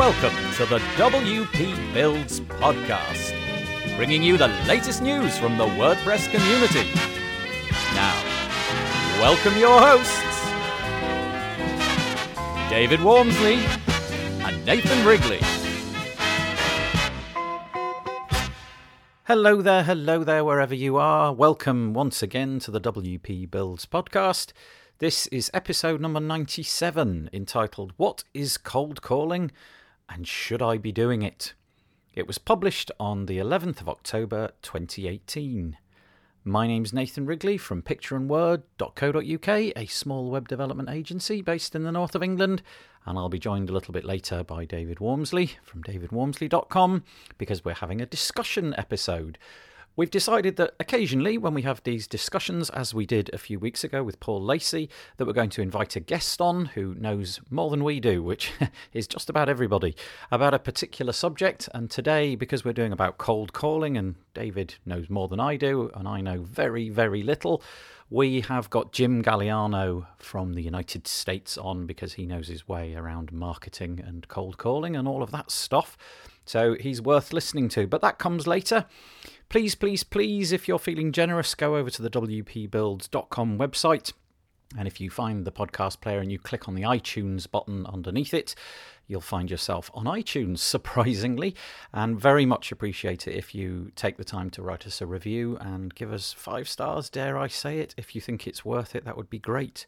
Welcome to the WP Builds podcast, bringing you the latest news from the WordPress community. Now, welcome your hosts, David Waumsley and Nathan Wrigley. Hello there, hello there, wherever you are. Welcome once again to the WP Builds podcast. This is episode number 97, entitled What is Cold Calling? And Should I Be Doing It? It was published on the 11th of October 2018. My name's Nathan Wrigley from pictureandword.co.uk, a small web development agency based in the north of England, and I'll be joined a little bit later by David Waumsley from davidwaumsley.com because we're having a discussion episode We've decided that occasionally, when we have these discussions, as we did a few weeks ago with Paul Lacey, that we're going to invite a guest on who knows more than we do, which is just about everybody, about a particular subject. And today, because we're doing about cold calling, and David knows more than I do, and I know very, very little, we have got Jim Galiano from the United States on because he knows his way around marketing and cold calling and all of that stuff. So he's worth listening to. But that comes later. Please, please, please, if you're feeling generous, go over to the WPBuilds.com website. And if you find the podcast player and you click on the iTunes button underneath it, you'll find yourself on iTunes, surprisingly. And very much appreciate it if you take the time to write us a review and give us five stars, dare I say it. If you think it's worth it, that would be great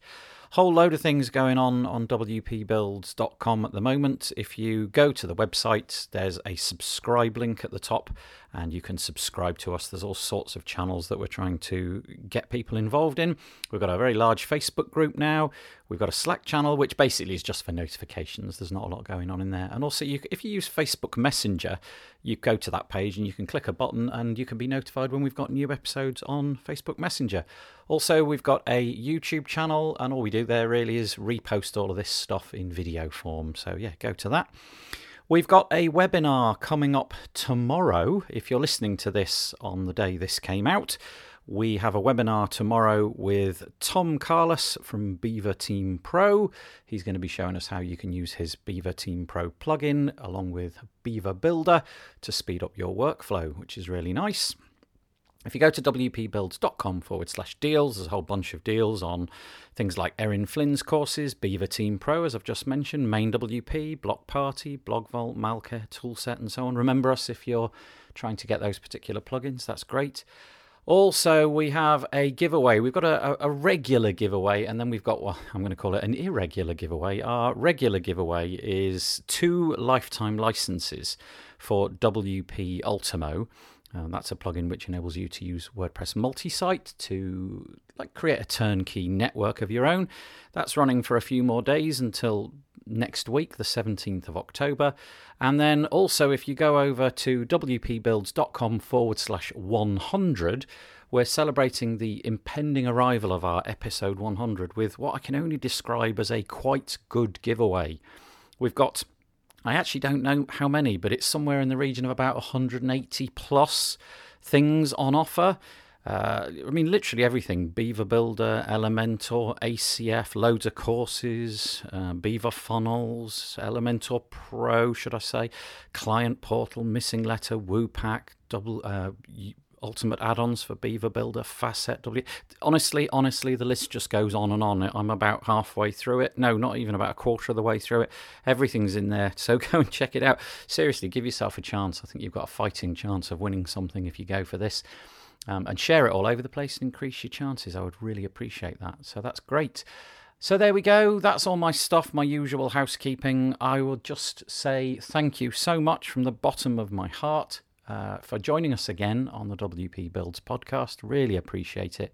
whole load of things going on on wpbuilds.com at the moment. If you go to the website, there's a subscribe link at the top, and you can subscribe to us. There's all sorts of channels that we're trying to get people involved in. We've got a very large Facebook group now. We've got a Slack channel, which basically is just for notifications. There's not a lot going on in there. And also, you, if you use Facebook Messenger, you go to that page and you can click a button and you can be notified when we've got new episodes on Facebook Messenger. Also, we've got a YouTube channel, and all we do there really is repost all of this stuff in video form. So, yeah, go to that. We've got a webinar coming up tomorrow. If you're listening to this on the day this came out, we have a webinar tomorrow with Tom Carlos from Beaver Team Pro. He's going to be showing us how you can use his Beaver Team Pro plugin along with Beaver Builder to speed up your workflow, which is really nice. If you go to wpbuilds.com forward slash deals, there's a whole bunch of deals on things like Erin Flynn's courses, Beaver Team Pro, as I've just mentioned, MainWP, Block Party, Blog BlogVault, Malcare, Toolset, and so on. Remember us if you're trying to get those particular plugins, that's great. Also, we have a giveaway. We've got a, a, regular giveaway, and then we've got, well, I'm going to call it an irregular giveaway. Our regular giveaway is two lifetime licenses for WP Ultimo. Um, that's a plugin which enables you to use WordPress multi-site to like create a turnkey network of your own. That's running for a few more days until next week, the 17th of October. And then also, if you go over to wpbuilds.com forward slash 100, we're celebrating the impending arrival of our episode 100 with what I can only describe as a quite good giveaway. We've got I actually don't know how many, but it's somewhere in the region of about 180 plus things on offer. Uh, I mean, literally everything Beaver Builder, Elementor, ACF, loads of courses, uh, Beaver Funnels, Elementor Pro, should I say, Client Portal, Missing Lettr, Woopack, double, uh, ultimate add-ons for Beaver Builder, Facet W. Honestly, honestly, the list just goes on and on. I'm about halfway through it. No, not even about a quarter of the way through it. Everything's in there, so go and check it out. Seriously, give yourself a chance. I think you've got a fighting chance of winning something if you go for this. Um, and share it all over the place and increase your chances. I would really appreciate that. So that's great. So there we go. That's all my stuff, my usual housekeeping. I will just say thank you so much from the bottom of my heart uh, for joining us again on the WP Builds podcast. Really appreciate it.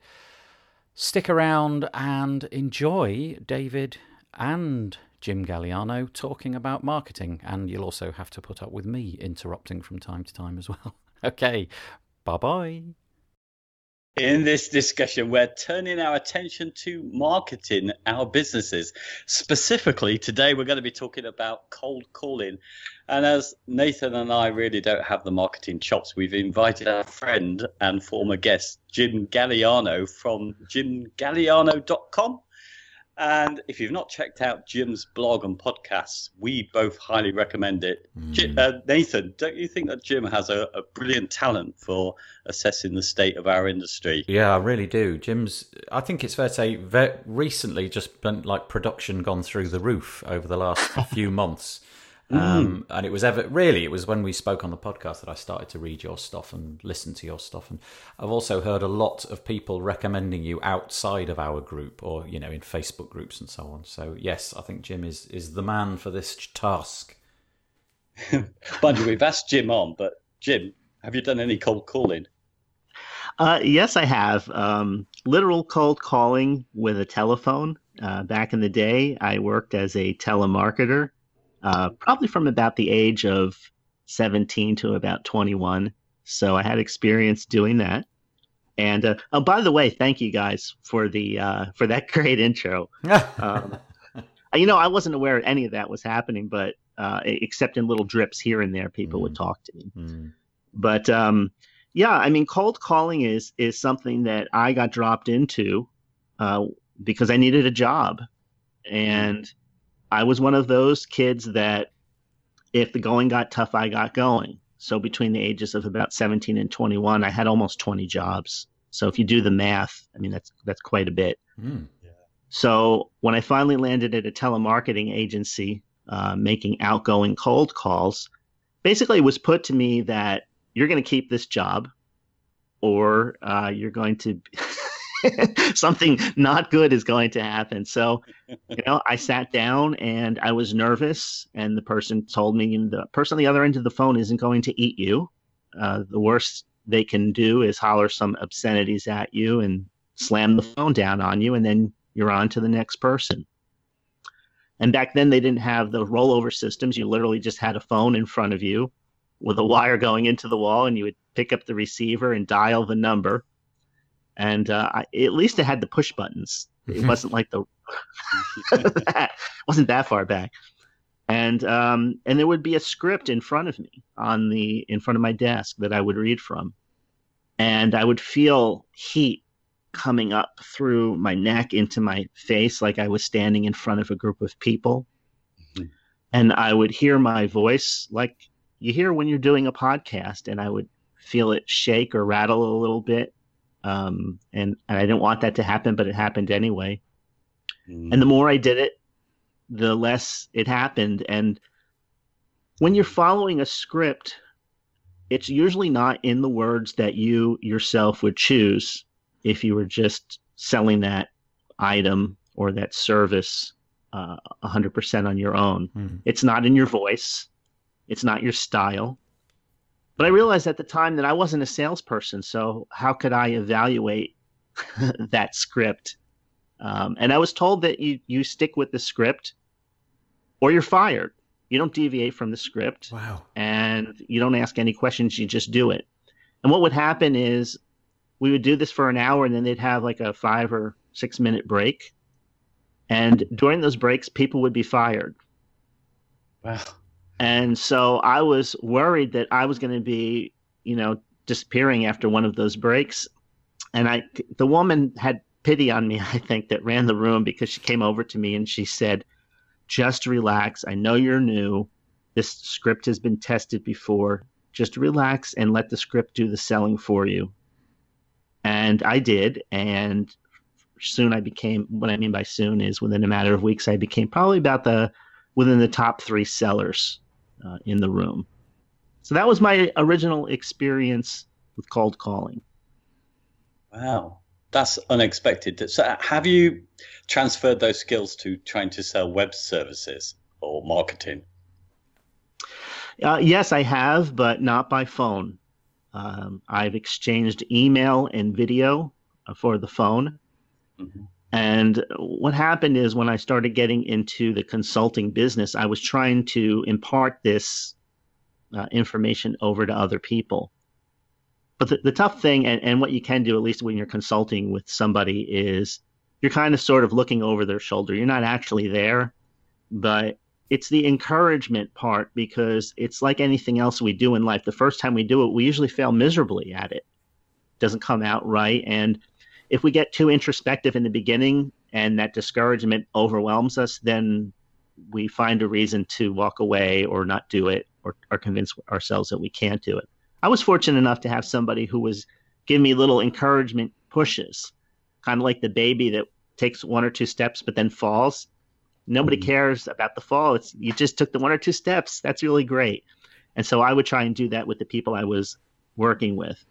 Stick around and enjoy David and Jim Galiano talking about marketing. And you'll also have to put up with me interrupting from time to time as well. okay, bye bye. In this discussion, we're turning our attention to marketing our businesses. Specifically, today we're going to be talking about cold calling. And as Nathan and I really don't have the marketing chops, we've invited our friend and former guest, Jim Galiano from jimgaliano.com. And if you've not checked out Jim's blog and podcasts, we both highly recommend it. Mm. Jim, uh, Nathan, don't you think that Jim has a, a, brilliant talent for assessing the state of our industry? Yeah, I really do. Jim's, I think it's fair to say, very recently just been like production gone through the roof over the last few months. Um, mm. And it was ever really it was when we spoke on the podcast that I started to read your stuff and listen to your stuff. And I've also heard a lot of people recommending you outside of our group or you know in Facebook groups and so on. So yes, I think Jim is is the man for this task. Mind you, we've asked Jim on, but Jim, have you done any cold calling? Uh, yes, I have. Um, literal cold calling with a telephone. Uh, back in the day, I worked as a telemarketer uh, probably from about the age of 17 to about 21. So I had experience doing that. And uh, oh, by the way, thank you guys for the uh, for that great intro. um, you know, I wasn't aware any of that was happening, but uh, except in little drips here and there, people mm. would talk to me. Mm. But um, yeah, I mean, cold calling is is something that I got dropped into uh, because I needed a job, and I was one of those kids that if the going got tough, I got going. So between the ages of about 17 and 21, I had almost 20 jobs. So if you do the math, I mean that's that's quite a bit. Mm. Yeah. So when I finally landed at a telemarketing agency uh, making outgoing cold calls, basically it was put to me that you're going to keep this job, or uh, you're going to something not good is going to happen. So, you know, I sat down and I was nervous, and the person told me, the person on the other end of the phone isn't going to eat you. Uh, the worst they can do is holler some obscenities at you and slam the phone down on you, and then you're on to the next person. And back then, they didn't have the rollover systems. You literally just had a phone in front of you with a wire going into the wall, and you would pick up the receiver and dial the number and uh, I, at least it had the push buttons. It wasn't like the that, wasn't that far back, and um, and there would be a script in front of me on the in front of my desk that I would read from, and I would feel heat coming up through my neck into my face like I was standing in front of a group of people, mm-hmm. and I would hear my voice like you hear when you're doing a podcast, and I would feel it shake or rattle a little bit um, and, and I didn't want that to happen, but it happened anyway. Mm. And the more I did it, the less it happened. And when you're following a script, it's usually not in the words that you yourself would choose if you were just selling that item or that service uh, 100% on your own. Mm. It's not in your voice, it's not your style, but I realized at the time that I wasn't a salesperson, so how could I evaluate that script? Um, and I was told that you you stick with the script, or you're fired. You don't deviate from the script. Wow. And you don't ask any questions. You just do it. And what would happen is we would do this for an hour, and then they'd have like a five or six minute break. And during those breaks, people would be fired. Wow. And so I was worried that I was going to be, you know, disappearing after one of those breaks. And I, the woman had pity on me, I think, that ran the room because she came over to me and she said, just relax. I know you're new. This script has been tested before. Just relax and let the script do the selling for you. And I did. And soon I became, what I mean by soon is within a matter of weeks, I became probably about the, within the top three sellers uh, in the room. So that was my original experience with cold calling. Wow, that's unexpected. So, have you transferred those skills to trying to sell web services or marketing? Uh, yes, I have, but not by phone. Um, I've exchanged email and video uh, for the phone. Mm-hmm. And what happened is when I started getting into the consulting business, I was trying to impart this uh, information over to other people. But the, the tough thing, and, and what you can do, at least when you're consulting with somebody, is you're kind of sort of looking over their shoulder. You're not actually there, but it's the encouragement part because it's like anything else we do in life. The first time we do it, we usually fail miserably at it. it doesn't come out right. And if we get too introspective in the beginning, and that discouragement overwhelms us, then we find a reason to walk away or not do it or, or convince ourselves that we can't do it. I was fortunate enough to have somebody who was giving me little encouragement pushes, kind of like the baby that takes one or two steps but then falls. Nobody mm-hmm. cares about the fall. It's you just took the one or two steps. That's really great. And so I would try and do that with the people I was working with.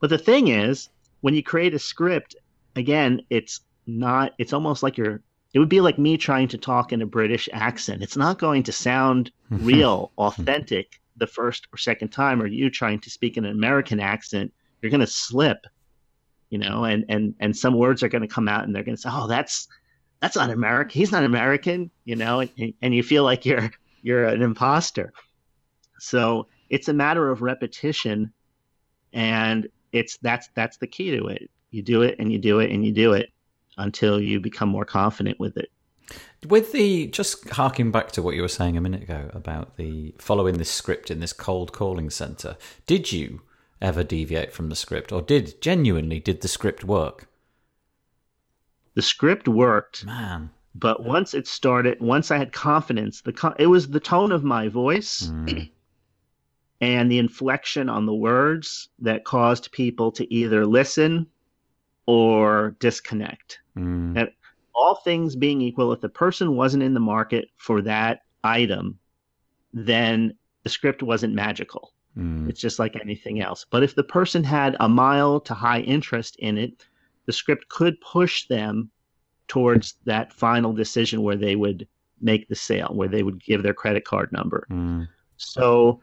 But the thing is, when you create a script, again, it's not it's almost like you're it would be like me trying to talk in a British accent. It's not going to sound real, authentic the first or second time, or you trying to speak in an American accent, you're going to slip, you know, and, and, and some words are going to come out and they're going to say, oh, that's, that's not American. He's not American, you know, and, and you feel like you're, you're an imposter. So it's a matter of repetition and it's, that's, that's the key to it. You do it and you do it and you do it until you become more confident with it. With the just harking back to what you were saying a minute ago about the following this script in this cold calling center, did you ever deviate from the script, or did genuinely did the script work? The script worked, man. But once it started, once I had confidence, the con- it was the tone of my voice mm. And the inflection on the words that caused people to either listen or disconnect. Mm. And all things being equal, if the person wasn't in the market for that item, then the script wasn't magical. Mm. It's just like anything else. But if the person had a mild to high interest in it, the script could push them towards that final decision where they would make the sale, where they would give their credit card number. Mm. So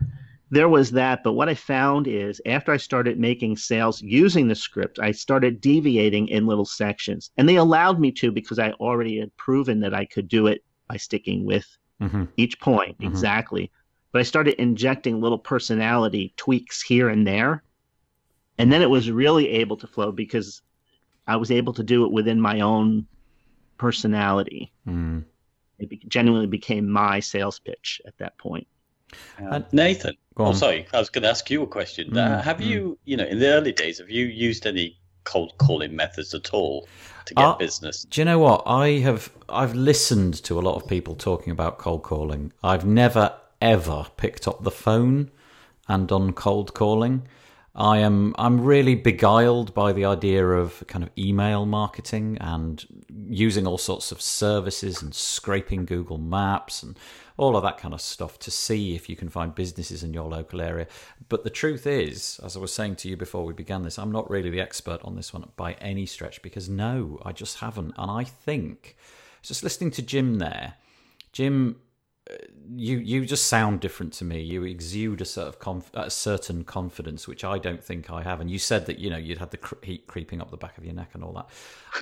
there was that. But what I found is after I started making sales using the script, I started deviating in little sections. And they allowed me to because I already had proven that I could do it by sticking with mm-hmm. each point mm-hmm. exactly. But I started injecting little personality tweaks here and there. And then it was really able to flow because I was able to do it within my own personality. Mm. It be- genuinely became my sales pitch at that point. Uh, Nathan, oh sorry, I was going to ask you a question. Mm, uh, have mm. you, you know, in the early days, have you used any cold calling methods at all to get uh, business? Do you know what I have? I've listened to a lot of people talking about cold calling. I've never ever picked up the phone and done cold calling. I am I'm really beguiled by the idea of kind of email marketing and using all sorts of services and scraping Google Maps and all of that kind of stuff to see if you can find businesses in your local area. But the truth is, as I was saying to you before we began this, I'm not really the expert on this one by any stretch because no, I just haven't. And I think just listening to Jim there, Jim you you just sound different to me. You exude a sort of conf- a certain confidence, which I don't think I have. And you said that you know you'd had the cr- heat creeping up the back of your neck and all that.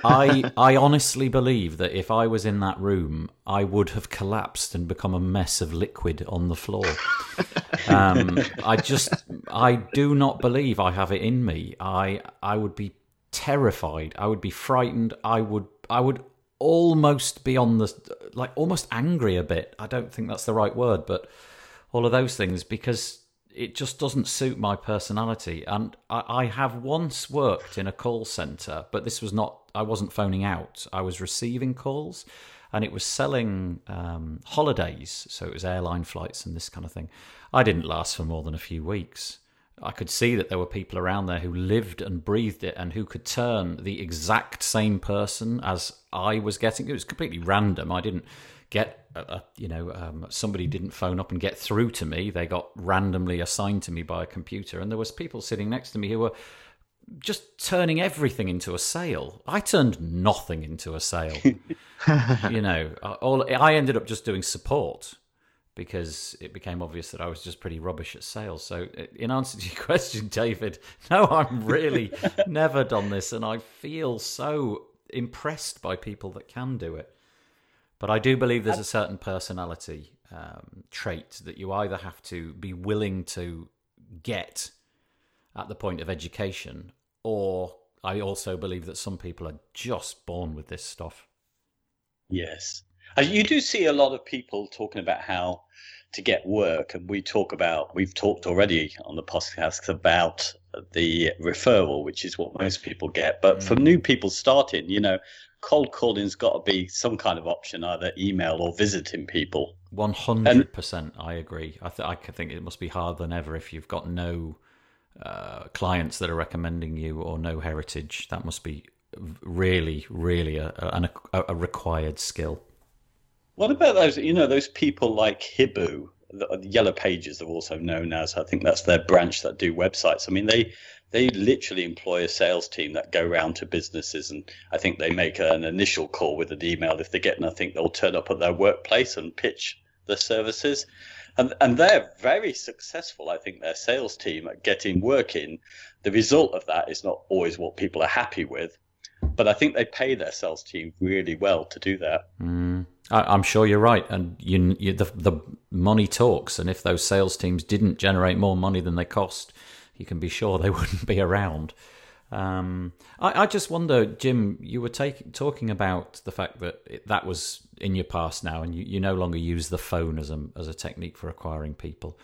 I I honestly believe that if I was in that room, I would have collapsed and become a mess of liquid on the floor. Um, I just I do not believe I have it in me. I I would be terrified. I would be frightened. I would I would almost be on the like almost angry a bit. I don't think that's the right word, but all of those things because it just doesn't suit my personality. And I, I have once worked in a call center, but this was not. I wasn't phoning out. I was receiving calls, and it was selling um, holidays. So it was airline flights and this kind of thing. I didn't last for more than a few weeks. I could see that there were people around there who lived and breathed it and who could turn the exact same person as I was getting. It was completely random. I didn't get, a, a, you know, um, somebody didn't phone up and get through to me. They got randomly assigned to me by a computer, and there was people sitting next to me who were just turning everything into a sale. I turned nothing into a sale. you know, uh, all I ended up just doing support because it became obvious that I was just pretty rubbish at sales. So, in answer to your question, David, no, I'm really never done this, and I feel so impressed by people that can do it. But I do believe there's a certain personality um, trait that you either have to be willing to get at the point of education, or I also believe that some people are just born with this stuff. Yes. You do see a lot of people talking about how to get work, and we talk about we've talked already on the podcast about the referral, which is what most people get. But mm. for new people starting, you know, cold calling's got to be some kind of option, either email or visiting people. One hundred percent, I agree. I, th- I think it must be harder than ever if you've got no uh, clients that are recommending you or no heritage. That must be really, really a, a, a required skill. What about those? You know, those people like Hibu, the, Yellow Pages are also known as. I think that's their branch that do websites. I mean, they they literally employ a sales team that go around to businesses and I think they make an initial call with an email. If they get nothing, they'll turn up at their workplace and pitch the services. And, and they're very successful, I think, their sales team at getting work in. The result of that is not always what people are happy with, but I think they pay their sales team really well to do that. Mm, I, am sure you're right, and you, you, the the money talks. And if those sales teams didn't generate more money than they cost, you can be sure they wouldn't be around. Um, I, I, just wonder, Jim, you were take, talking about the fact that it, that was in your past now, and you, you no longer use the phone as a as a technique for acquiring people.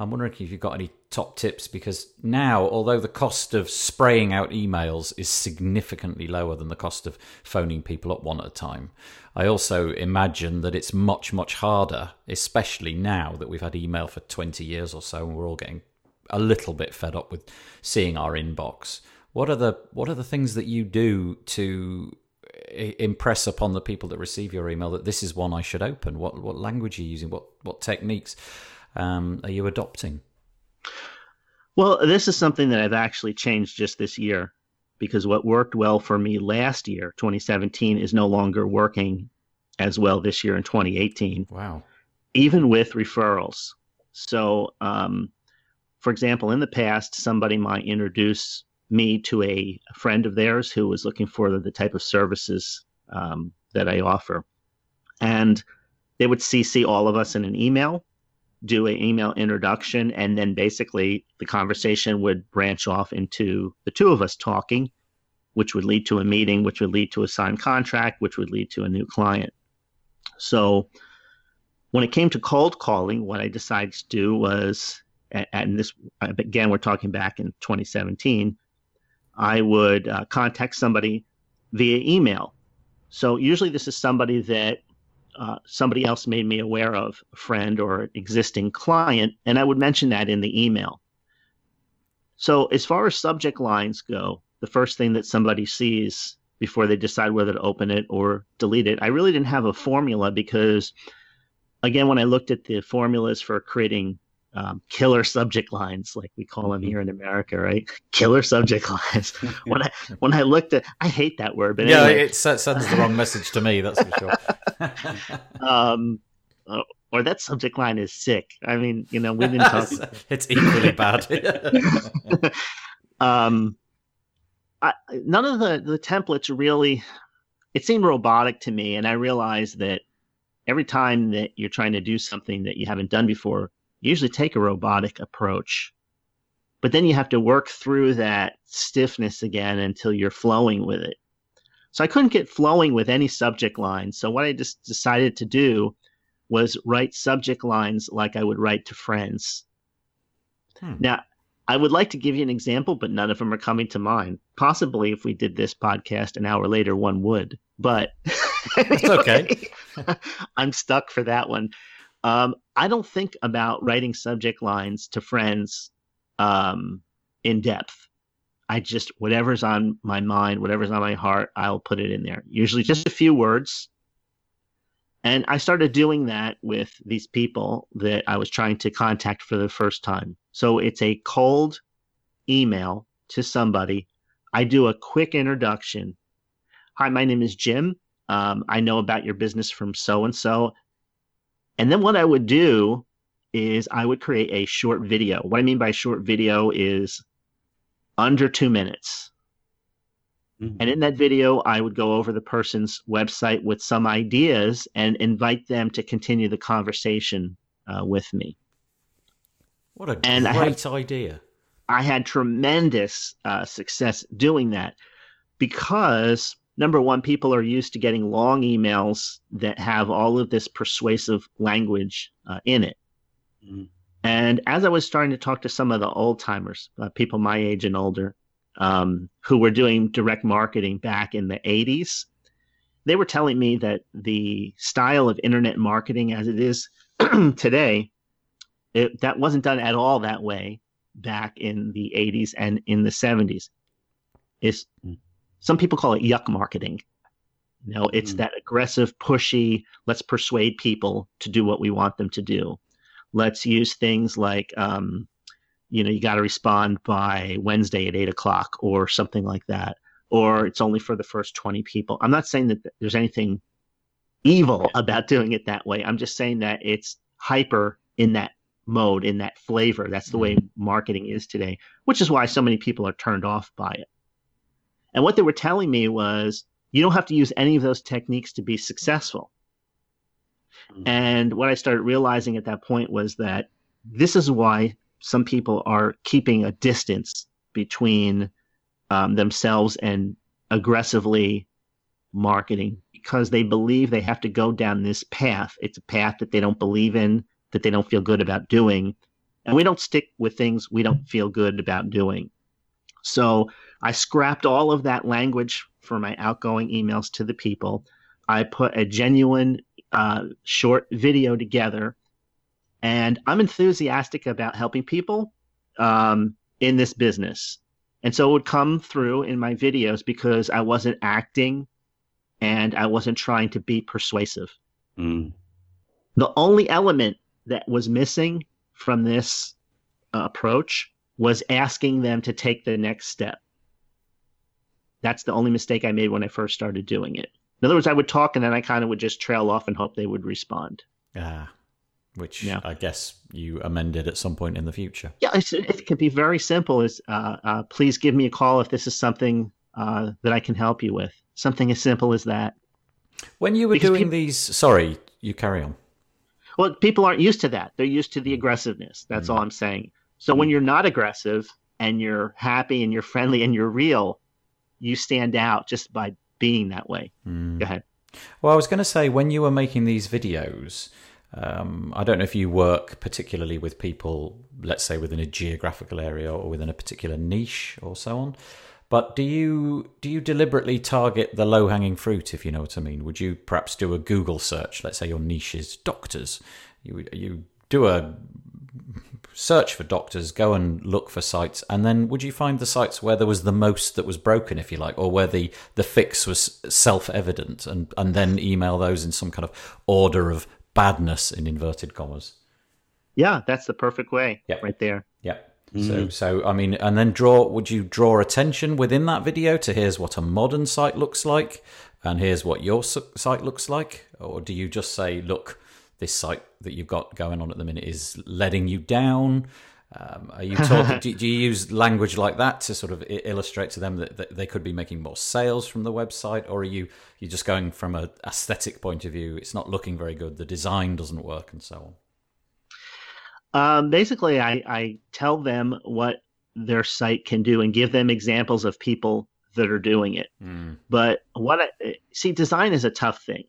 I'm wondering if you've got any top tips because now, although the cost of spraying out emails is significantly lower than the cost of phoning people up one at a time, I also imagine that it's much, much harder, especially now that we've had email for 20 years or so and we're all getting a little bit fed up with seeing our inbox. What are the what are the things that you do to impress upon the people that receive your email that this is one I should open? What what language are you using? What what techniques um, are you adopting? Well, this is something that I've actually changed just this year because what worked well for me last year, 2017, is no longer working as well this year in 2018. Wow. Even with referrals. So um, for example, in the past, somebody might introduce me to a friend of theirs who was looking for the, type of services um, that I offer. And they would CC all of us in an email, do an email introduction, and then basically the conversation would branch off into the two of us talking, which would lead to a meeting, which would lead to a signed contract, which would lead to a new client. So when it came to cold calling, what I decided to do was and this again we're talking back in 2017 i would uh, contact somebody via email so usually this is somebody that uh, somebody else made me aware of a friend or existing client and i would mention that in the email. So as far as subject lines go the first thing that somebody sees before they decide whether to open it or delete it i really didn't have a formula because again when i looked at the formulas for creating um, killer subject lines, like we call them mm-hmm. here in America, right? Killer subject lines. when I when I looked at, I hate that word, but yeah, anyway. it sends the wrong message to me. That's for sure. um, uh, or that subject line is sick. I mean, you know, we've been talking. it's equally bad. um, I, none of the the templates really. It seemed robotic to me, and I realized that every time that you're trying to do something that you haven't done before, usually take a robotic approach. But then you have to work through that stiffness again until you're flowing with it. So I couldn't get flowing with any subject lines. So what I just decided to do was write subject lines like I would write to friends. Hmm. Now, I would like to give you an example, but none of them are coming to mind. Possibly if we did this podcast an hour later, one would, but it's okay. I'm stuck for that one. Um, I don't think about writing subject lines to friends um, in depth. I just whatever's on my mind, whatever's on my heart, I'll put it in there. Usually just a few words. And I started doing that with these people that I was trying to contact for the first time. So it's a cold email to somebody. I do a quick introduction. Hi, my name is Jim. Um, I know about your business from so and so. And then what I would do is I would create a short video. What I mean by short video is under two minutes. Mm-hmm. And in that video, I would go over the person's website with some ideas and invite them to continue the conversation uh, with me. What a and great I had, idea. I had tremendous uh, success doing that because number one, people are used to getting long emails that have all of this persuasive language uh, in it. Mm-hmm. And as I was starting to talk to some of the old timers, uh, people my age and older, um, who were doing direct marketing back in the 80s, they were telling me that the style of internet marketing as it is today, it, that wasn't done at all that way back in the 80s and in the 70s. Is some people call it yuck marketing. You know, it's mm. that aggressive, pushy, let's persuade people to do what we want them to do. Let's use things like, um, you know, you got to respond by Wednesday at eight o'clock or something like that. Or it's only for the first 20 people. I'm not saying that there's anything evil about doing it that way. I'm just saying that it's hyper in that mode, in that flavor. That's the way mm-hmm. marketing is today, which is why so many people are turned off by it. And what they were telling me was you don't have to use any of those techniques to be successful. Mm-hmm. And what I started realizing at that point was that this is why some people are keeping a distance between um, themselves and aggressively marketing because they believe they have to go down this path. It's a path that they don't believe in, that they don't feel good about doing. And we don't stick with things we don't feel good about doing. So I scrapped all of that language for my outgoing emails to the people. I put a genuine uh, short video together, and I'm enthusiastic about helping people um, in this business. And so it would come through in my videos because I wasn't acting and I wasn't trying to be persuasive. Mm. The only element that was missing from this uh, approach was asking them to take the next step. That's the only mistake I made when I first started doing it. In other words, I would talk and then I kind of would just trail off and hope they would respond. Ah, which yeah. I guess you amended at some point in the future. Yeah, it can be very simple. Is uh, uh, please give me a call if this is something uh, that I can help you with. Something as simple as that. When you were because doing people, these, sorry, you carry on. Well, people aren't used to that. They're used to the aggressiveness. That's mm. all I'm saying. So mm. when you're not aggressive and you're happy and you're friendly and you're real, you stand out just by being that way. Mm. Go ahead. Well, I was going to say when you were making these videos, um, I don't know if you work particularly with people, let's say within a geographical area or within a particular niche or so on. But do you do you deliberately target the low hanging fruit, if you know what I mean? Would you perhaps do a Google search? Let's say your niche is doctors. You you do a search for doctors, go and look for sites, and then would you find the sites where there was the most that was broken, if you like, or where the, the fix was self evident, and and then email those in some kind of order of badness in inverted commas? Yeah, that's the perfect way. Yeah, right there. Yeah. Mm. So, so I mean, and then draw. Would you draw attention within that video to here's what a modern site looks like, and here's what your site looks like, or do you just say, look, this site that you've got going on at the minute is letting you down? Um, are you talking? do, do, you use language like that to sort of illustrate to them that, that, they could be making more sales from the website, or are you you just going from a aesthetic point of view? It's not looking very good. The design doesn't work, and so on. Um, basically, I, I tell them what their site can do and give them examples of people that are doing it. Mm. But what I see, design is a tough thing.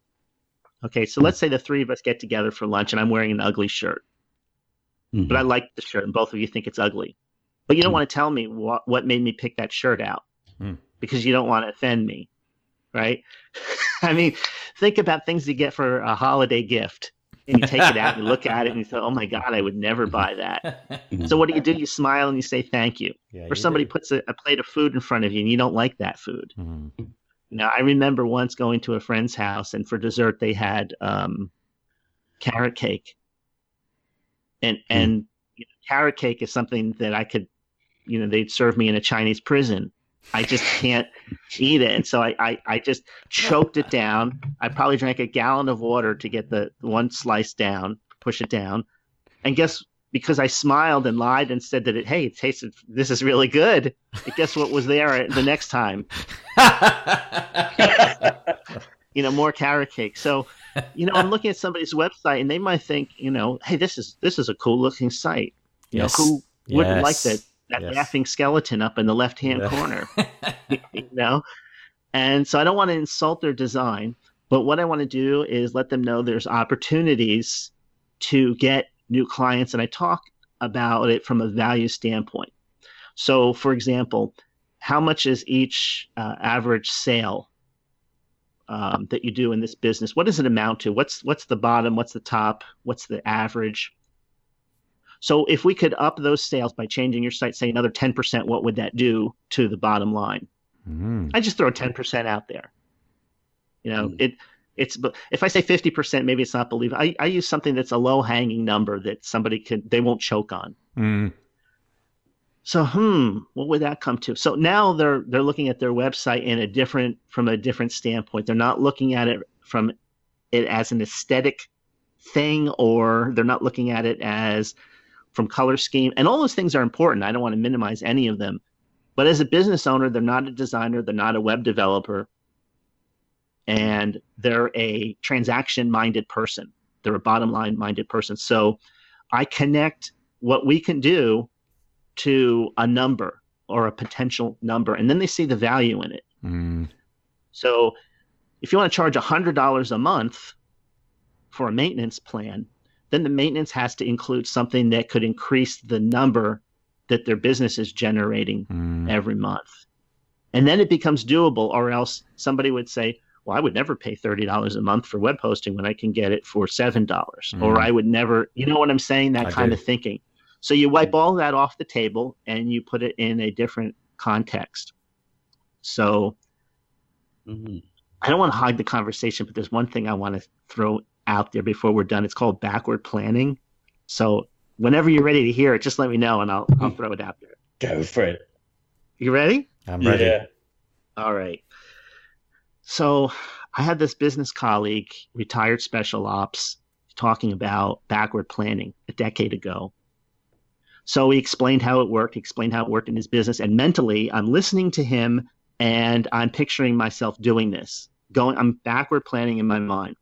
Okay, so let's say the three of us get together for lunch and I'm wearing an ugly shirt, mm-hmm. but I like the shirt and both of you think it's ugly. But you don't mm. want to tell me what, what made me pick that shirt out mm. because you don't want to offend me, right? I mean, think about things you get for a holiday gift and you take it out and you look at it and you say, "Oh my God, I would never buy that." so what do you do? You smile and you say thank you. Yeah, or somebody do. puts a, a, plate of food in front of you and you don't like that food. Mm-hmm. Now I remember once going to a friend's house and for dessert they had um, carrot cake, and mm. and you know, carrot cake is something that I could, you know, they'd serve me in a Chinese prison I just can't eat it. And so I, I, I, just choked it down. I probably drank a gallon of water to get the one slice down, push it down. And guess because I smiled and lied and said that it, hey, it tasted, this is really good. And guess what was there the next time? you know, more carrot cake. So, you know, I'm looking at somebody's website and they might think, you know, hey, this is, this is a cool looking site. You yes. know, who wouldn't yes. like that? that yes. laughing skeleton up in the left hand yeah. corner. you know? And so I don't want to insult their design, but what I want to do is let them know there's opportunities to get new clients. And I talk about it from a value standpoint. So, for example, how much is each uh, average sale um, that you do in this business, what does it amount to? What's what's the bottom? What's the top? What's the average? So if we could up those sales by changing your site, say another 10%, what would that do to the bottom line? Mm. I just throw 10% out there. You know, mm. it it's if I say 50%, maybe it's not believable. I, I use something that's a low hanging number that somebody could they won't choke on. Mm. So, hmm, what would that come to? So now they're they're looking at their website in a different from a different standpoint. They're not looking at it from it as an aesthetic thing, or they're not looking at it as from color scheme. And all those things are important. I don't want to minimize any of them. But as a business owner, they're not a designer, they're not a web developer, and they're a transaction minded person. They're a bottom line minded person. So I connect what we can do to a number or a potential number, and then they see the value in it. Mm. So if you want to charge $100 a month for a maintenance plan, then the maintenance has to include something that could increase the number that their business is generating mm. every month. And then it becomes doable, or else somebody would say, well, I would never pay $30 a month for web hosting when I can get it for $7. Mm. Or I would never, you know what I'm saying? That I kind do. of thinking. So you wipe all that off the table and you put it in a different context. So mm-hmm. I don't want to hog the conversation, but there's one thing I want to throw out there before we're done. It's called backward planning. So whenever you're ready to hear it, just let me know and I'll I'll throw it out there. Go for it. You ready? I'm ready. Yeah. All right. So I had this business colleague, retired special ops, talking about backward planning a decade ago. So he explained how it worked, he explained how it worked in his business, and mentally I'm listening to him and I'm picturing myself doing this. Going I'm backward planning in my mind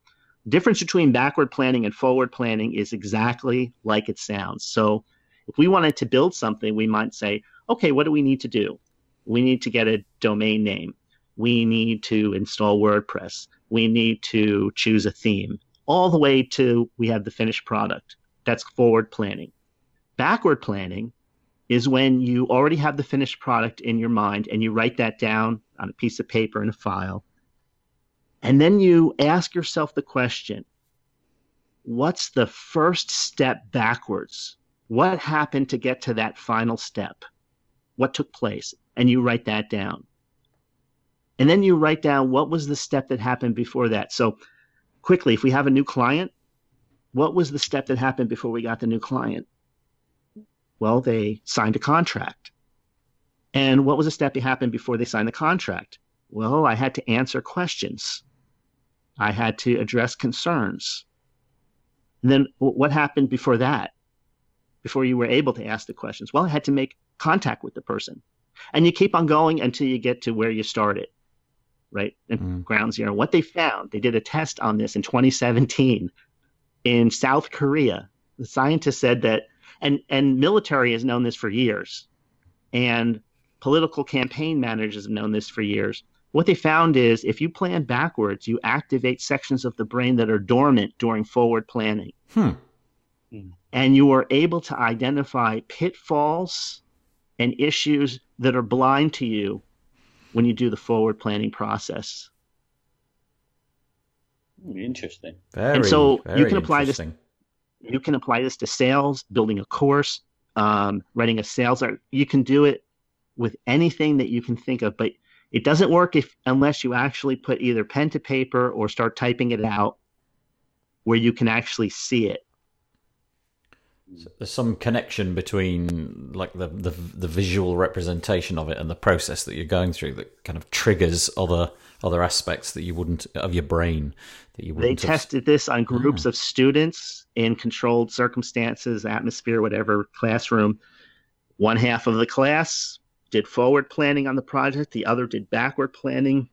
difference between backward planning and forward planning is exactly like it sounds. So if we wanted to build something, we might say, okay, what do we need to do? We need to get a domain name. We need to install WordPress. We need to choose a theme, all the way to we have the finished product. That's forward planning. Backward planning is when you already have the finished product in your mind and you write that down on a piece of paper in a file and then you ask yourself the question what's the first step backwards? What happened to get to that final step? What took place? And you write that down. And then you write down what was the step that happened before that. So, quickly, if we have a new client, what was the step that happened before we got the new client? Well, they signed a contract. And what was the step that happened before they signed the contract? Well, I had to answer questions. I had to address concerns. And then what happened before that? Before you were able to ask the questions? Well, I had to make contact with the person. And you keep on going until you get to where you started, right? Mm. Ground zero. What they found, they did a test on this in 2017 in South Korea. The scientists said that, and, and military has known this for years, and political campaign managers have known this for years what they found is if you plan backwards, you activate sections of the brain that are dormant during forward planning. Hmm. And you are able to identify pitfalls and issues that are blind to you when you do the forward planning process. Interesting. Very, and so you can apply this. You can apply this to sales, building a course, um, writing a sales art. You can do it with anything that you can think of, but it doesn't work if unless you actually put either pen to paper or start typing it out where you can actually see it. Mm. So there's some connection between like the, the the visual representation of it and the process that you're going through that kind of triggers other other aspects that you wouldn't of your brain that you wouldn't. They have... tested this on groups oh. of students in controlled circumstances, atmosphere, whatever classroom. One half of the class did forward planning on the project, the other did backward planning.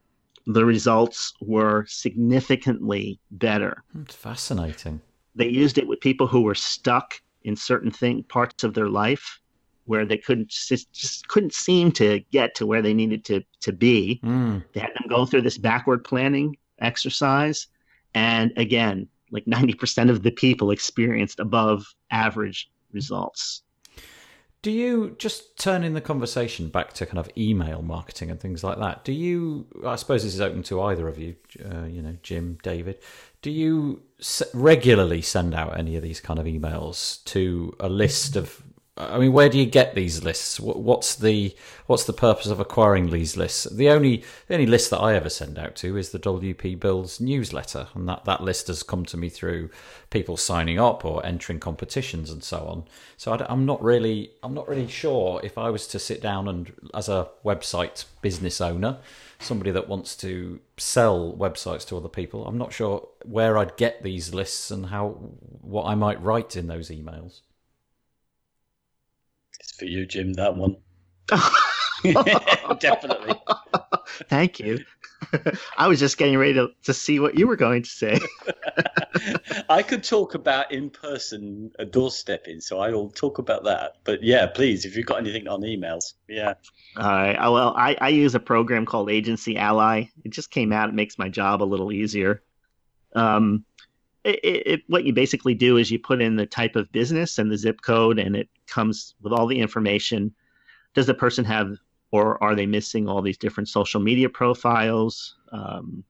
The results were significantly better. It's fascinating. They used it with people who were stuck in certain thing parts of their life where they couldn't just, just couldn't seem to get to where they needed to to be. Mm. They had them go through this backward planning exercise, and again, like ninety percent of the people experienced above average results. Do you just turning the conversation back to kind of email marketing and things like that? Do you? I suppose this is open to either of you. Uh, you know, Jim, David. Do you regularly send out any of these kind of emails to a list of I mean, where do you get these lists? What's the what's the purpose of acquiring these lists? The only the only list that I ever send out to is the WP Builds newsletter, and that, that list has come to me through people signing up or entering competitions and so on. So I, am not really I'm not really sure if I was to sit down and as a website business owner, somebody that wants to sell websites to other people, I'm not sure where I'd get these lists and how what I might write in those emails. For you, Jim, that one. Definitely. Thank you. I was just getting ready to, to see what you were going to say. I could talk about in person doorstepping, so I'll talk about that. But yeah, please, if you've got anything on emails, yeah. All right. Well, I, I use a program called Agency Ally. It just came out. It makes my job a little easier. Um, it, it, what you basically do is you put in the type of business and the zip code, and it comes with all the information. Does the person have, or are they missing all these different social media profiles, um,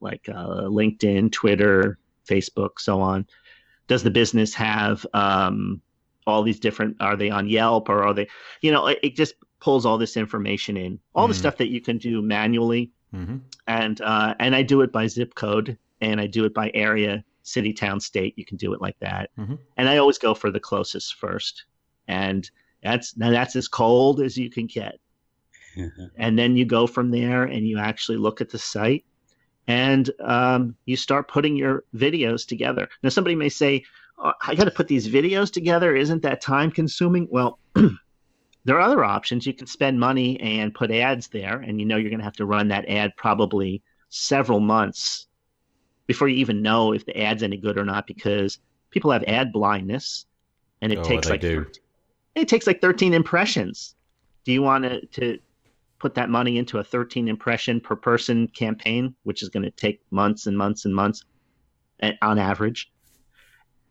like uh, LinkedIn, Twitter, Facebook, so on? Does the business have um, all these different? Are they on Yelp or are they? You know, it, it just pulls all this information in, all mm-hmm. the stuff that you can do manually, mm-hmm. and uh, and I do it by zip code and I do it by area city, town, state, you can do it like that. Mm-hmm. And I always go for the closest first. And that's now that's as cold as you can get. Mm-hmm. And then you go from there and you actually look at the site and um, you start putting your videos together. Now, somebody may say, oh, I got to put these videos together. Isn't that time consuming? Well, there are other options. You can spend money and put ads there, and you know you're going to have to run that ad probably several months before you even know if the ad's any good or not because people have ad blindness and it oh, takes like 13, it takes like 13 impressions. Do you want to, to put that money into a 13 impression per person campaign which is going to take months and months and months on average?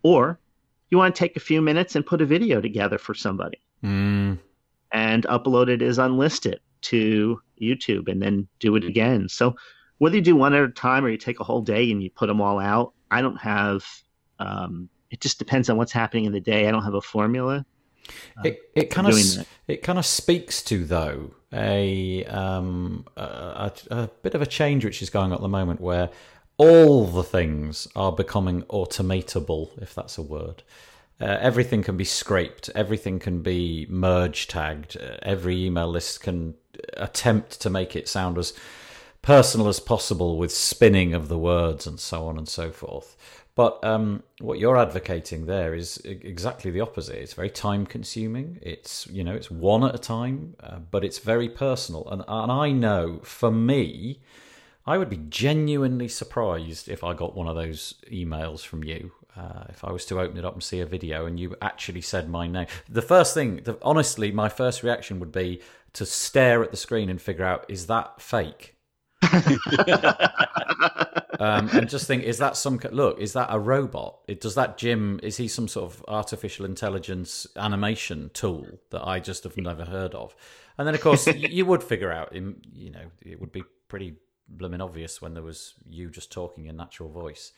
Or you want to take a few minutes and put a video together for somebody. Mm. and upload it as unlisted to youtube and then do it again. So whether you do one at a time or you take a whole day and you put them all out, I don't have. Um, it just depends on what's happening in the day. I don't have a formula. Uh, it it kind of it kind of speaks to though a, um, a, a bit of a change which is going on at the moment where all the things are becoming automatable, if that's a word. Uh, everything can be scraped, everything can be merge tagged, uh, every email list can attempt to make it sound as personal as possible with spinning of the words and so on and so forth. But um, what you're advocating there is exactly the opposite. It's very time consuming. It's you know it's one at a time, uh, but it's very personal. And and I know for me, I would be genuinely surprised if I got one of those emails from you. Uh, if I was to open it up and see a video and you actually said my name, the first thing, the, honestly, my first reaction would be to stare at the screen and figure out is that fake? um, and just think, is that some look? Is that a robot? It, does that Jim? Is he some sort of artificial intelligence animation tool that I just have never heard of? And then, of course, you would figure out. You know, it would be pretty blooming obvious when there was you just talking in natural voice,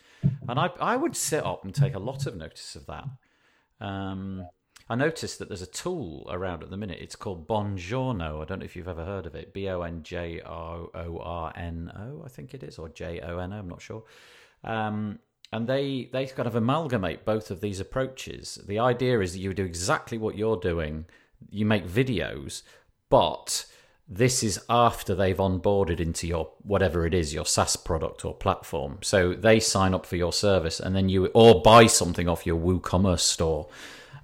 and I I would sit up and take a lot of notice of that. Um, I noticed that there's a tool around at the minute. It's called Bonjourno. I don't know if you've ever heard of it. B O N J O O R N O, I think it is, or J O N O. I'm not sure. Um, and they they kind of amalgamate both of these approaches. The idea is that you do exactly what you're doing. You make videos, but this is after they've onboarded into your whatever it is your SaaS product or platform. So they sign up for your service, and then you or buy something off your WooCommerce store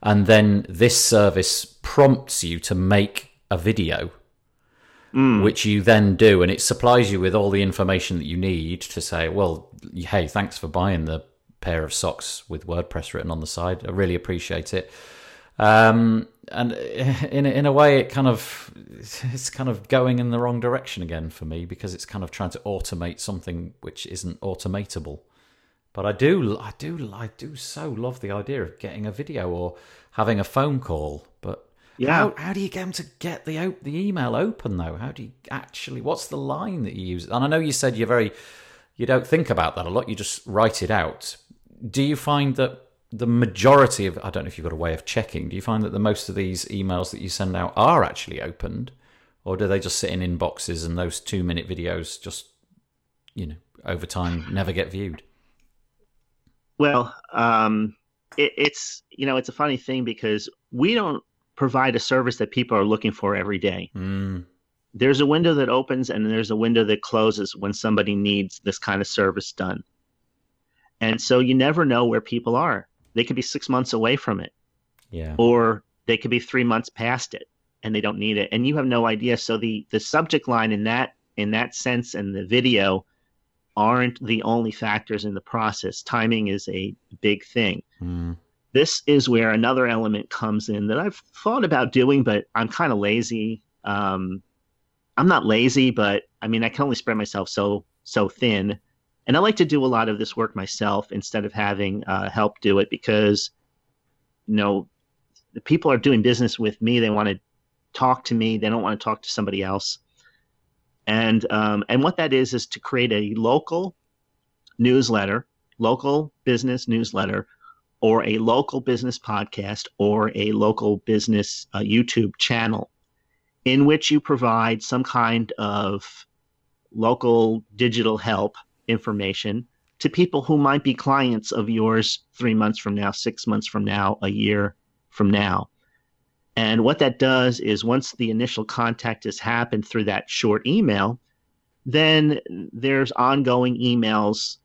and then this service prompts you to make a video mm. which you then do and it supplies you with all the information that you need to say well hey thanks for buying the pair of socks with wordpress written on the side i really appreciate it um, and in in a way, it kind of it's kind of going in the wrong direction again for me because it's kind of trying to automate something which isn't automatable. But I do, I do, I do so love the idea of getting a video or having a phone call. But Yeah. How, how do you get them to get the op- the email open though? How do you actually? What's the line that you use? And I know you said you're very you don't think about that a lot. You just write it out. Do you find that the majority of I don't know if you've got a way of checking. Do you find that the most of these emails that you send out are actually opened, or do they just sit in inboxes and those two minute videos just you know over time never get viewed? Well, um, it, it's you know it's a funny thing because we don't provide a service that people are looking for every day. Mm. There's a window that opens and there's a window that closes when somebody needs this kind of service done. And so you never know where people are. They could be six months away from it, Yeah. or they could be three months past it and they don't need it, and you have no idea. So the the subject line in that in that sense and the video aren't the only factors in the process. Timing is a big thing Mm. this is where another element comes in that I've thought about doing, but I'm kind of lazy. Um, I'm not lazy, but I mean, I can only spread myself so so thin, and I like to do a lot of this work myself instead of having uh, help do it because, you know, the people are doing business with me. They want to talk to me. They don't want to talk to somebody else. And um, and what that is is to create a local newsletter, local business newsletter or a local business podcast or a local business uh, YouTube channel in which you provide some kind of local digital help information to people who might be clients of yours three months from now, six months from now, a year from now. And what that does is once the initial contact has happened through that short email, then there's ongoing emails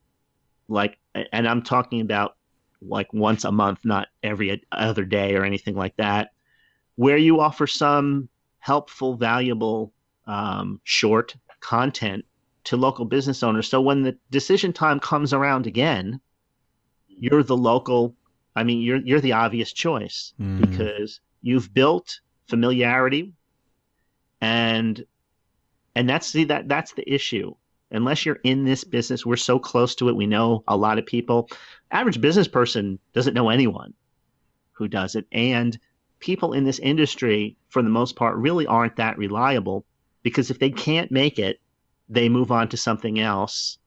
like, and I'm talking about like once a month, not every other day or anything like that, where you offer some helpful, valuable, um, short content to local business owners. So when the decision time comes around again, you're the local. I mean, you're you're the obvious choice Mm. because you've built familiarity, and and that's the that that's the issue. Unless you're in this business, we're so close to it. We know a lot of people. Average business person doesn't know anyone who does it, and people in this industry, for the most part, really aren't that reliable because if they can't make it, they move on to something else.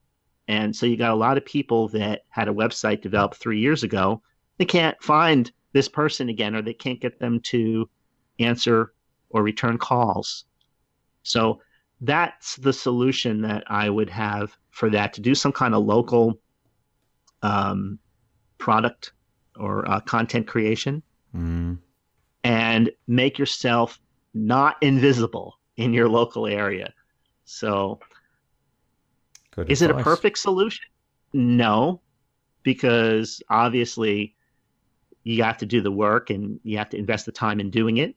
And so you got a lot of people that had a website developed three years ago. They can't find this person again, or they can't get them to answer or return calls. So that's the solution that I would have for that to do some kind of local um, product or uh, content creation Mm. and make yourself not invisible in your local area. So, Good is it a perfect solution? No, because obviously you have to do the work and you have to invest the time in doing it.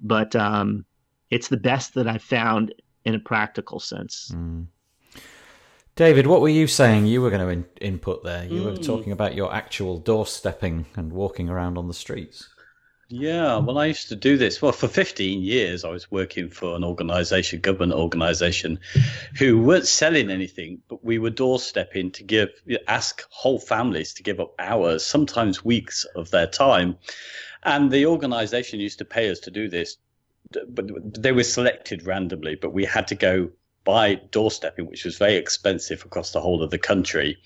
But um, it's the best that I've found in a practical sense. Mm. David, what were you saying? You were going to in- input there. You were Mm. talking about your actual doorstepping and walking around on the streets. Yeah, well, I used to do this. Well, for 15 years, I was working for an organization, government organization, who weren't selling anything, but we were doorstepping to give, ask whole families to give up hours, sometimes weeks of their time. And the organization used to pay us to do this, but they were selected randomly, but we had to go by doorstepping, which was very expensive across the whole of the country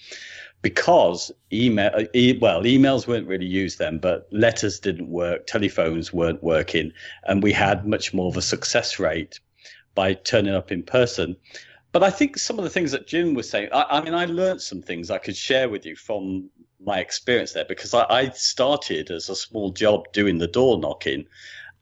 because email uh, e- well emails weren't really used then but letters didn't work telephones weren't working and we had much more of a success rate by turning up in person. But i think some of the things that jim was saying i, I mean i learned some things i could share with you from my experience there because I, I started as a small job doing the door knocking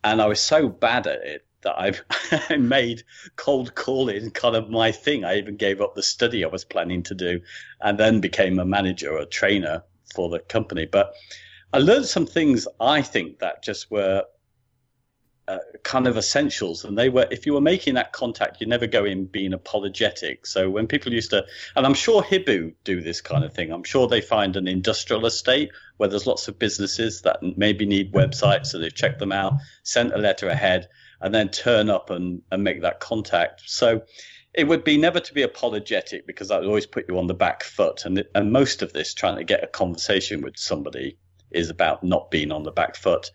and i was so bad at it that I've I made cold calling kind of my thing. I even gave up the study I was planning to do and then became a manager or a trainer for the company. But I learned some things I think that just were uh, kind of essentials. And they were, if you were making that contact, you never go in being apologetic. So when people used to, and I'm sure Hibu do this kind of thing, I'm sure they find an industrial estate where there's lots of businesses that maybe need websites. So they've checked them out, sent a letter ahead, and then turn up and, and make that contact. So it would be never to be apologetic because that would always put you on the back foot. And, and most of this, trying to get a conversation with somebody, is about not being on the back foot.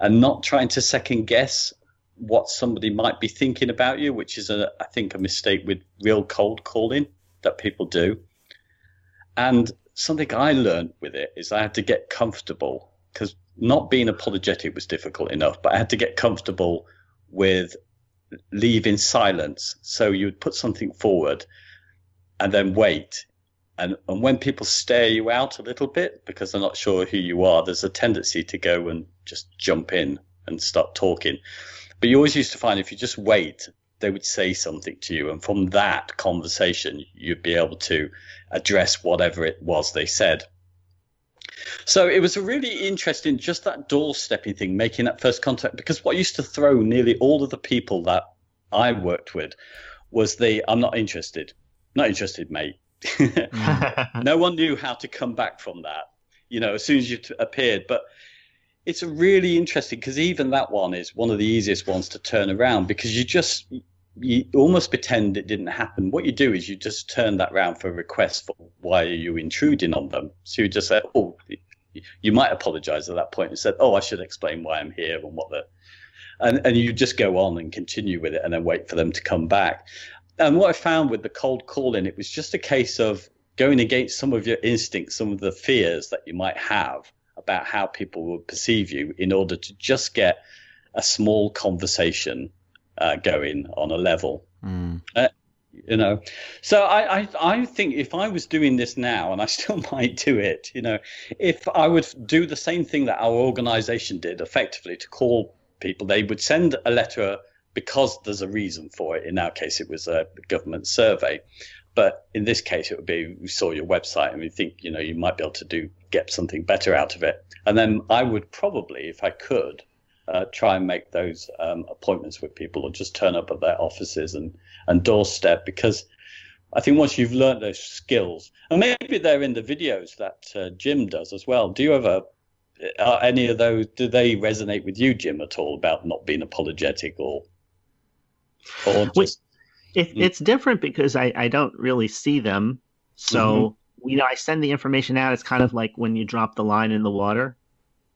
and not trying to second guess what somebody might be thinking about you, which is, a, I think, a mistake with real cold calling that people do. And something I learned with it is I had to get comfortable because not being apologetic was difficult enough, but I had to get comfortable with leaving silence. So you would put something forward and then wait. And, and when people stare you out a little bit because they're not sure who you are, there's a tendency to go and just jump in and start talking. But you always used to find if you just wait, they would say something to you. And from that conversation, you'd be able to address whatever it was they said. So it was a really interesting, just that doorstepping thing, making that first contact. Because what used to throw nearly all of the people that I worked with was the "I'm not interested, not interested, mate." Mm. no one knew how to come back from that. You know, as soon as you t- appeared, but it's a really interesting because even that one is one of the easiest ones to turn around because you just you almost pretend it didn't happen. What you do is you just turn that round for a request for why are you intruding on them. So you just say, oh, you might apologise at that point and said, oh, I should explain why I'm here and what the, and and you just go on and continue with it and then wait for them to come back. And what I found with the cold calling, it was just a case of going against some of your instincts, some of the fears that you might have about how people would perceive you in order to just get a small conversation uh, going on a level. Mm. Uh, you know, so I, I I think if I was doing this now, and I still might do it, you know, if I would do the same thing that our organisation did, effectively to call people, they would send a letter because there's a reason for it. In our case, it was a government survey. But in this case, it would be we saw your website and we think, you know, you might be able to do get something better out of it. And then I would probably, if I could, uh, try and make those um, appointments with people or just turn up at their offices and, and doorstep because I think once you've learned those skills, and maybe they're in the videos that uh, Jim does as well. Do you ever, are any of those, do they resonate with you, Jim, at all about not being apologetic or, or just. It, mm. It's different because I, I don't really see them. So, mm-hmm. you know, I send the information out. It's kind of like when you drop the line in the water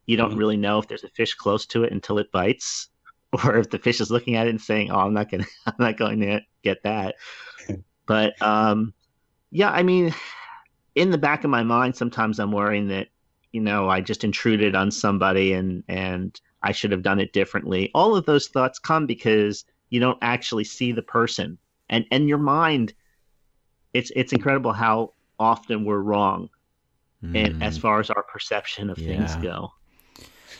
you don't mm-hmm. really know if there's a fish close to it until it bites, or if the fish is looking at it and saying, "Oh, I'm not gonna, I'm not going to get that." but um, yeah, I mean, in the back of my mind, sometimes I'm worrying that you know I just intruded on somebody and and I should have done it differently. All of those thoughts come because you don't actually see the person, and and your mind. It's it's incredible how often we're wrong, mm. and as far as our perception of yeah. things go.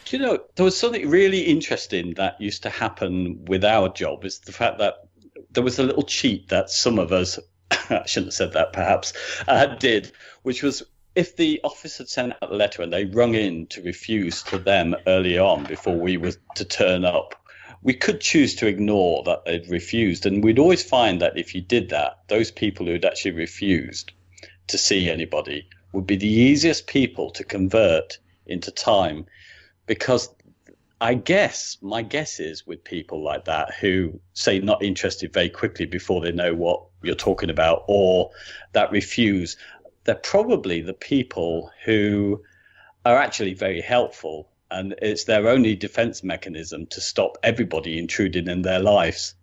Do you know, there was something really interesting that used to happen with our job is the fact that there was a little cheat that some of us, I shouldn't have said that perhaps, uh, did, which was if the office had sent out a letter and they rung in to refuse to them early on before we were to turn up, we could choose to ignore that they'd refused. And we'd always find that if you did that, those people who'd actually refused to see anybody would be the easiest people to convert into time because I guess my guess is with people like that who say not interested very quickly before they know what you're talking about or that refuse, they're probably the people who are actually very helpful and it's their only defense mechanism to stop everybody intruding in their lives.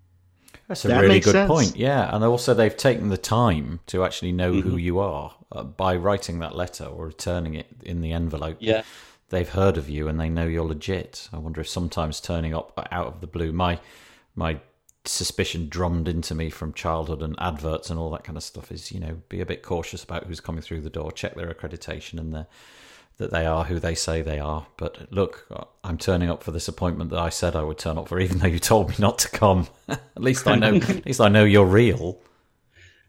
That's a that really good sense. point. Yeah, and also they've taken the time to actually know mm-hmm. who you are uh, by writing that letter or returning it in the envelope. Yeah they've heard of you and they know you're legit. I wonder if sometimes turning up uh, out of the blue, my my suspicion drummed into me from childhood and adverts and all that kind of stuff is, you know, be a bit cautious about who's coming through the door, check their accreditation and their that they are who they say they are. But look, uh, I'm turning up for this appointment that I said I would turn up for, even though you told me not to come. at least I know. at least I know you're real.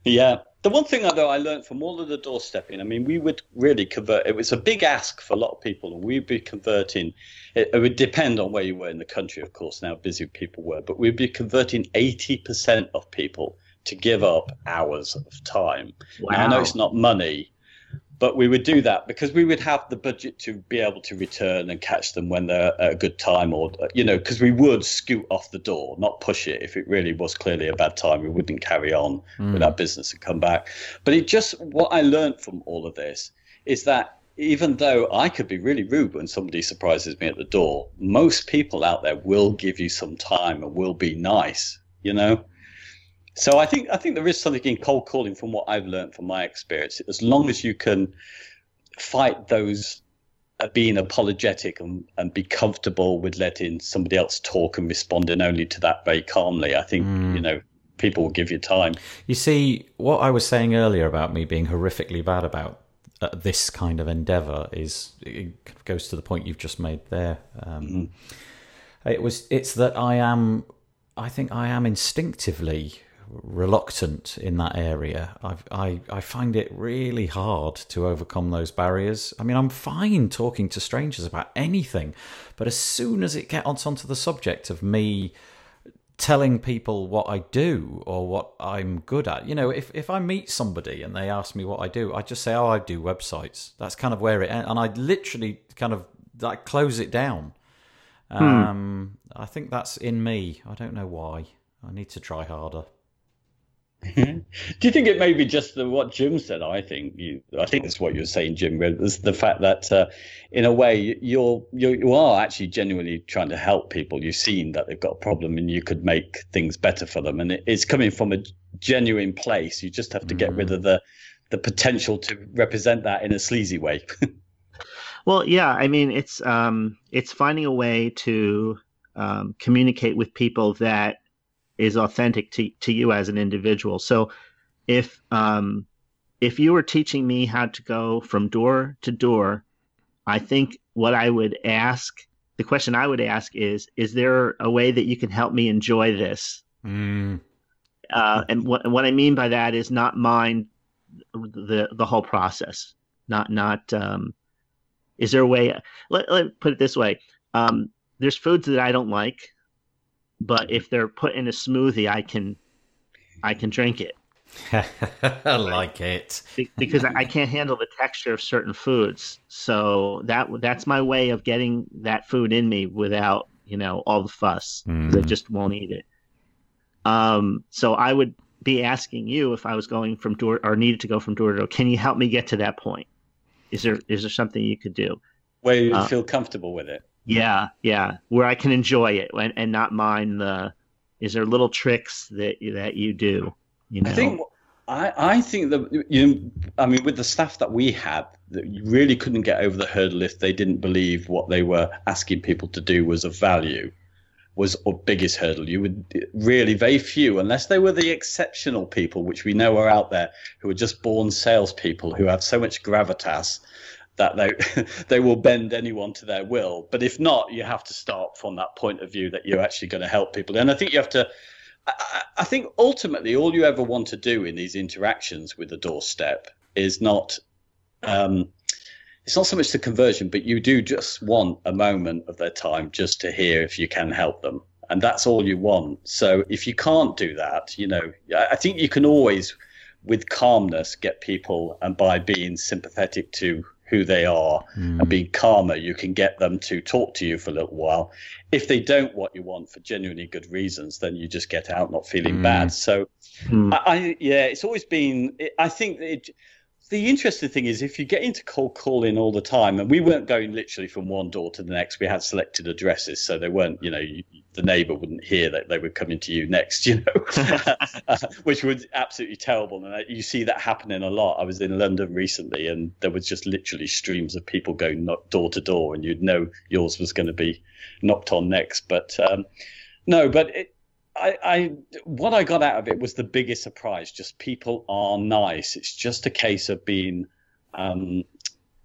Yeah, the one thing though I learned from all of the doorstepping, I mean, we would really convert. It was a big ask for a lot of people, and we'd be converting. It, it would depend on where you were in the country, of course, and how busy people were, but we'd be converting eighty percent of people to give up hours of time. Wow. Now, I know it's not money, but we would do that because we would have the budget to be able to return and catch them when they're at a good time or you know because we would scoot off the door not push it if it really was clearly a bad time we wouldn't carry on mm. with our business and come back but it just what i learned from all of this is that even though I could be really rude when somebody surprises me at the door, most people out there will give you some time and will be nice, you know. So I think I think there is something in cold calling from what I've learned from my experience. As long as you can fight those uh, being apologetic and, and be comfortable with letting somebody else talk and responding only to that very calmly, I think mm. you know people will give you time. You see, what I was saying earlier about me being horrifically bad about uh, this kind of endeavor is it goes to the point you've just made there. Um, mm. It was it's that I am, I think I am instinctively reluctant in that area. I've, I I find it really hard to overcome those barriers. I mean, I'm fine talking to strangers about anything, but as soon as it gets onto the subject of me telling people what I do or what I'm good at, you know, if if I meet somebody and they ask me what I do, I just say, "Oh, I do websites." That's kind of where it ends, and I literally kind of like close it down. Hmm. Um, I think that's in me. I don't know why. I need to try harder. Do you think it may be just the, what Jim said? I think you. I think that's what you're saying, Jim. Was the fact that, uh, in a way, you're, you're you are actually genuinely trying to help people. You've seen that they've got a problem, and you could make things better for them. And it, it's coming from a genuine place. You just have to get mm. rid of the the potential to represent that in a sleazy way. well, yeah. I mean, it's um, it's finding a way to um, communicate with people that is authentic to, to you as an individual. So if um, if you were teaching me how to go from door to door, I think what I would ask, the question I would ask is, is there a way that you can help me enjoy this? Mm. Uh, and what what I mean by that is not mind the the whole process. Not not um, is there a way? Let let put it this way. Um, there's foods that I don't like but if they're put in a smoothie, I can I can drink it. I like it because I can't handle the texture of certain foods. So that that's my way of getting that food in me without you know all the fuss. Mm. I just won't eat it. Um, so I would be asking you if I was going from door or needed to go from door to door. Can you help me get to that point? Is there is there something you could do where you uh, feel comfortable with it? Yeah, yeah, where I can enjoy it and, and not mind the. Is there little tricks that that you do? You know, I think I I think that you. I mean, with the staff that we had, that you really couldn't get over the hurdle if they didn't believe what they were asking people to do was of value. Was our biggest hurdle. You would really very few, unless they were the exceptional people, which we know are out there, who are just born salespeople who have so much gravitas that they they will bend anyone to their will. But if not, you have to start from that point of view that you're actually going to help people. And I think you have to. I, I think ultimately, all you ever want to do in these interactions with the doorstep is not. Um, it's not so much the conversion, but you do just want a moment of their time just to hear if you can help them. And that's all you want. So if you can't do that, you know, I think you can always, with calmness, get people and by being sympathetic to who they are mm. and being calmer, you can get them to talk to you for a little while. If they don't what you want for genuinely good reasons, then you just get out not feeling mm. bad. So, mm. I, I, yeah, it's always been. I think it, the interesting thing is if you get into cold calling all the time, and we weren't going literally from one door to the next, we had selected addresses, so they weren't, you know, you, the neighbour wouldn't hear that they were coming to you next, you know, uh, which was absolutely terrible. And you see that happening a lot. I was in London recently, and there was just literally streams of people going door to door, and you'd know yours was going to be knocked on next. But um, no, but it, I, I, what I got out of it was the biggest surprise. Just people are nice. It's just a case of being um,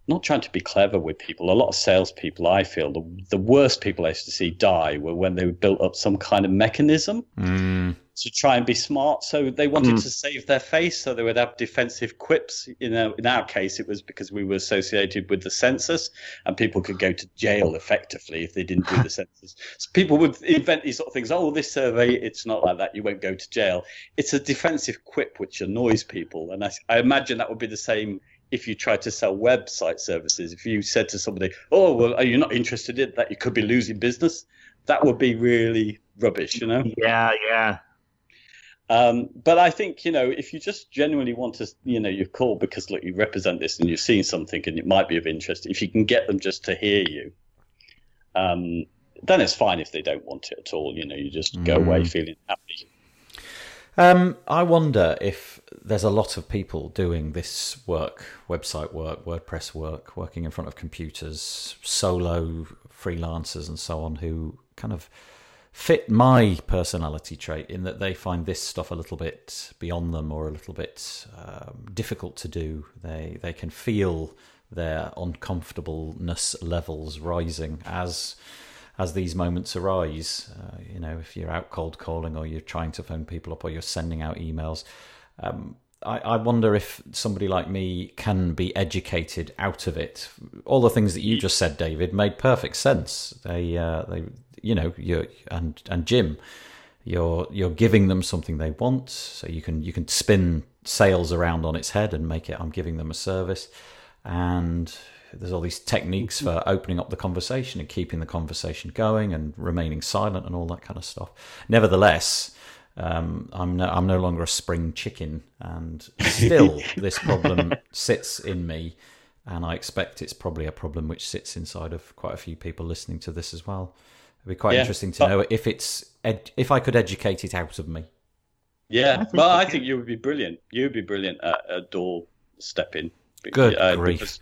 not trying to be clever with people. A lot of salespeople, I feel, the, the worst people I used to see die were when they built up some kind of mechanism mm. to try and be smart. So they wanted mm. to save their face, so they would have defensive quips. You know, in our case, it was because we were associated with the census, and people could go to jail effectively if they didn't do the census. So people would invent these sort of things. Oh, this survey, it's not like that. You won't go to jail. It's a defensive quip which annoys people, and I, I imagine that would be the same if you try to sell website services, if you said to somebody, "Oh, well, are you not interested in that? You could be losing business," that would be really rubbish, you know? Yeah, yeah. Um, but I think you know if you just genuinely want to, you know, you call because look, you represent this and you're seeing something and it might be of interest. If you can get them just to hear you, um, then it's fine. If they don't want it at all, you know, you just go away Mm. feeling happy. Um, I wonder if there's a lot of people doing this work, website work, WordPress work, working in front of computers, solo freelancers, and so on, who kind of fit my personality trait in that they find this stuff a little bit beyond them or a little bit um, difficult to do. They they can feel their uncomfortableness levels rising as as these moments arise. Uh, you know, if you're out cold calling or you're trying to phone people up or you're sending out emails. Um, I, I wonder if somebody like me can be educated out of it. All the things that you just said, David, made perfect sense. They, uh, they, you know, you and and Jim, you're you're giving them something they want, so you can you can spin sales around on its head and make it. I'm giving them a service, and there's all these techniques for opening up the conversation and keeping the conversation going and remaining silent and all that kind of stuff. Nevertheless, um, I'm no, I'm no longer a spring chicken, and still this problem sits in me, and I expect it's probably a problem which sits inside of quite a few people listening to this as well. It'd be quite Yeah, interesting to but- know if it's ed- if I could educate it out of me. Yeah, well, I think you would be brilliant. You would be brilliant at a door stepping. Good Uh, grief.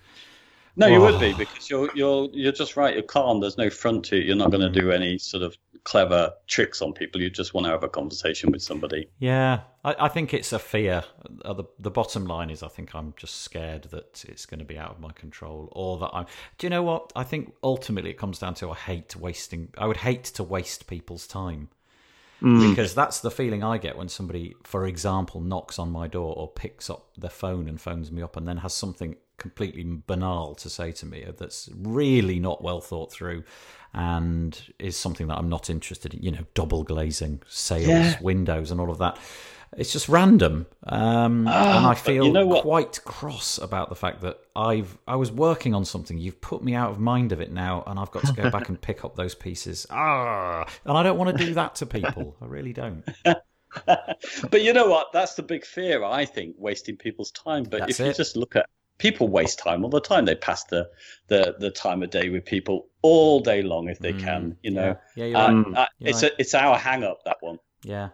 Because- no, you would Oh. be because you're you're you're just right. You're calm. There's no front to it. You're not going Mm. to do any sort of clever tricks on people. You just want to have a conversation with somebody. Yeah, I, I think it's a fear. Uh, the The bottom line is, I think I'm just scared that it's going to be out of my control, or that I'm. Do you know what? I think ultimately it comes down to I hate wasting. I would hate to waste people's time Mm. because that's the feeling I get when somebody, for example, knocks on my door or picks up their phone and phones me up and then has something completely banal to say to me that's really not well thought through and is something that I'm not interested in, you know, double glazing sales Yeah. windows and all of that. It's just random, um, Ah, and I feel you know quite cross about the fact that I've I was working on something. You've put me out of mind of it now, and I've got to go back and pick up those pieces. Ah, and I don't want to do that to people. I really don't. but you know what? That's the big fear, I think, wasting people's time. But That's if you just look at people waste time all the time. They pass the, the, the time of day with people all day long if they Mm, can. You know, Yeah, yeah right. Mm. uh, You're it's right. a, it's our hang up that one. Yeah.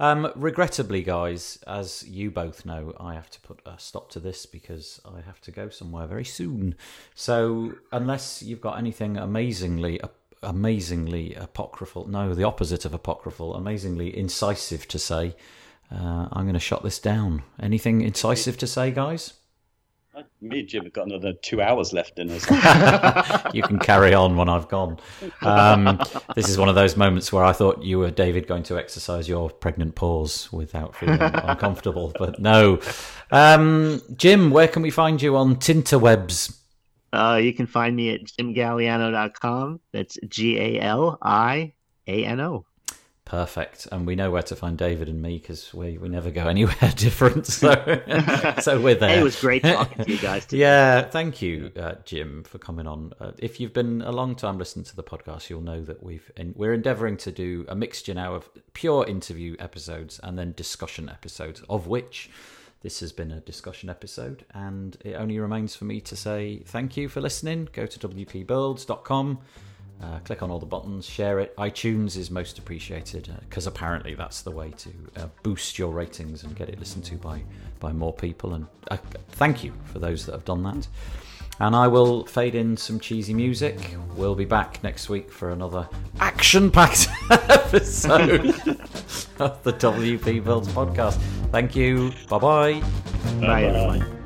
Um, regrettably, guys, as you both know, I have to put a stop to this because I have to go somewhere very soon. So, unless you've got anything amazingly, amazingly apocryphal, no, the opposite of apocryphal, amazingly incisive to say, uh, I'm going to shut this down. Anything incisive to say, guys? Me and Jim have got another two hours left in us. you can carry on when I've gone. Um, this is one of those moments where I thought you were, David, going to exercise your pregnant pause without feeling uncomfortable, but no. Um, Jim, where can we find you on Tinterwebs? Uh, you can find me at jimgaliano.com. That's G A L I A N O. Perfect, and we know where to find David and me because we, we never go anywhere different. So, so we're there. It was great talking to you guys. Today. Yeah, thank you, uh, Jim, for coming on. Uh, if you've been a long time listening to the podcast, you'll know that we've en- we're endeavouring to do a mixture now of pure interview episodes and then discussion episodes, of which this has been a discussion episode. And it only remains for me to say thank you for listening. Go to wpbuilds.com. Uh, click on all the buttons, share it. iTunes is most appreciated because apparently that's the way to uh, boost your ratings and get it listened to by by more people. And uh, thank you for those that have done that. And I will fade in some cheesy music. We'll be back next week for another action-packed episode of the WP Builds podcast. Thank you. Bye-bye. Bye, everyone.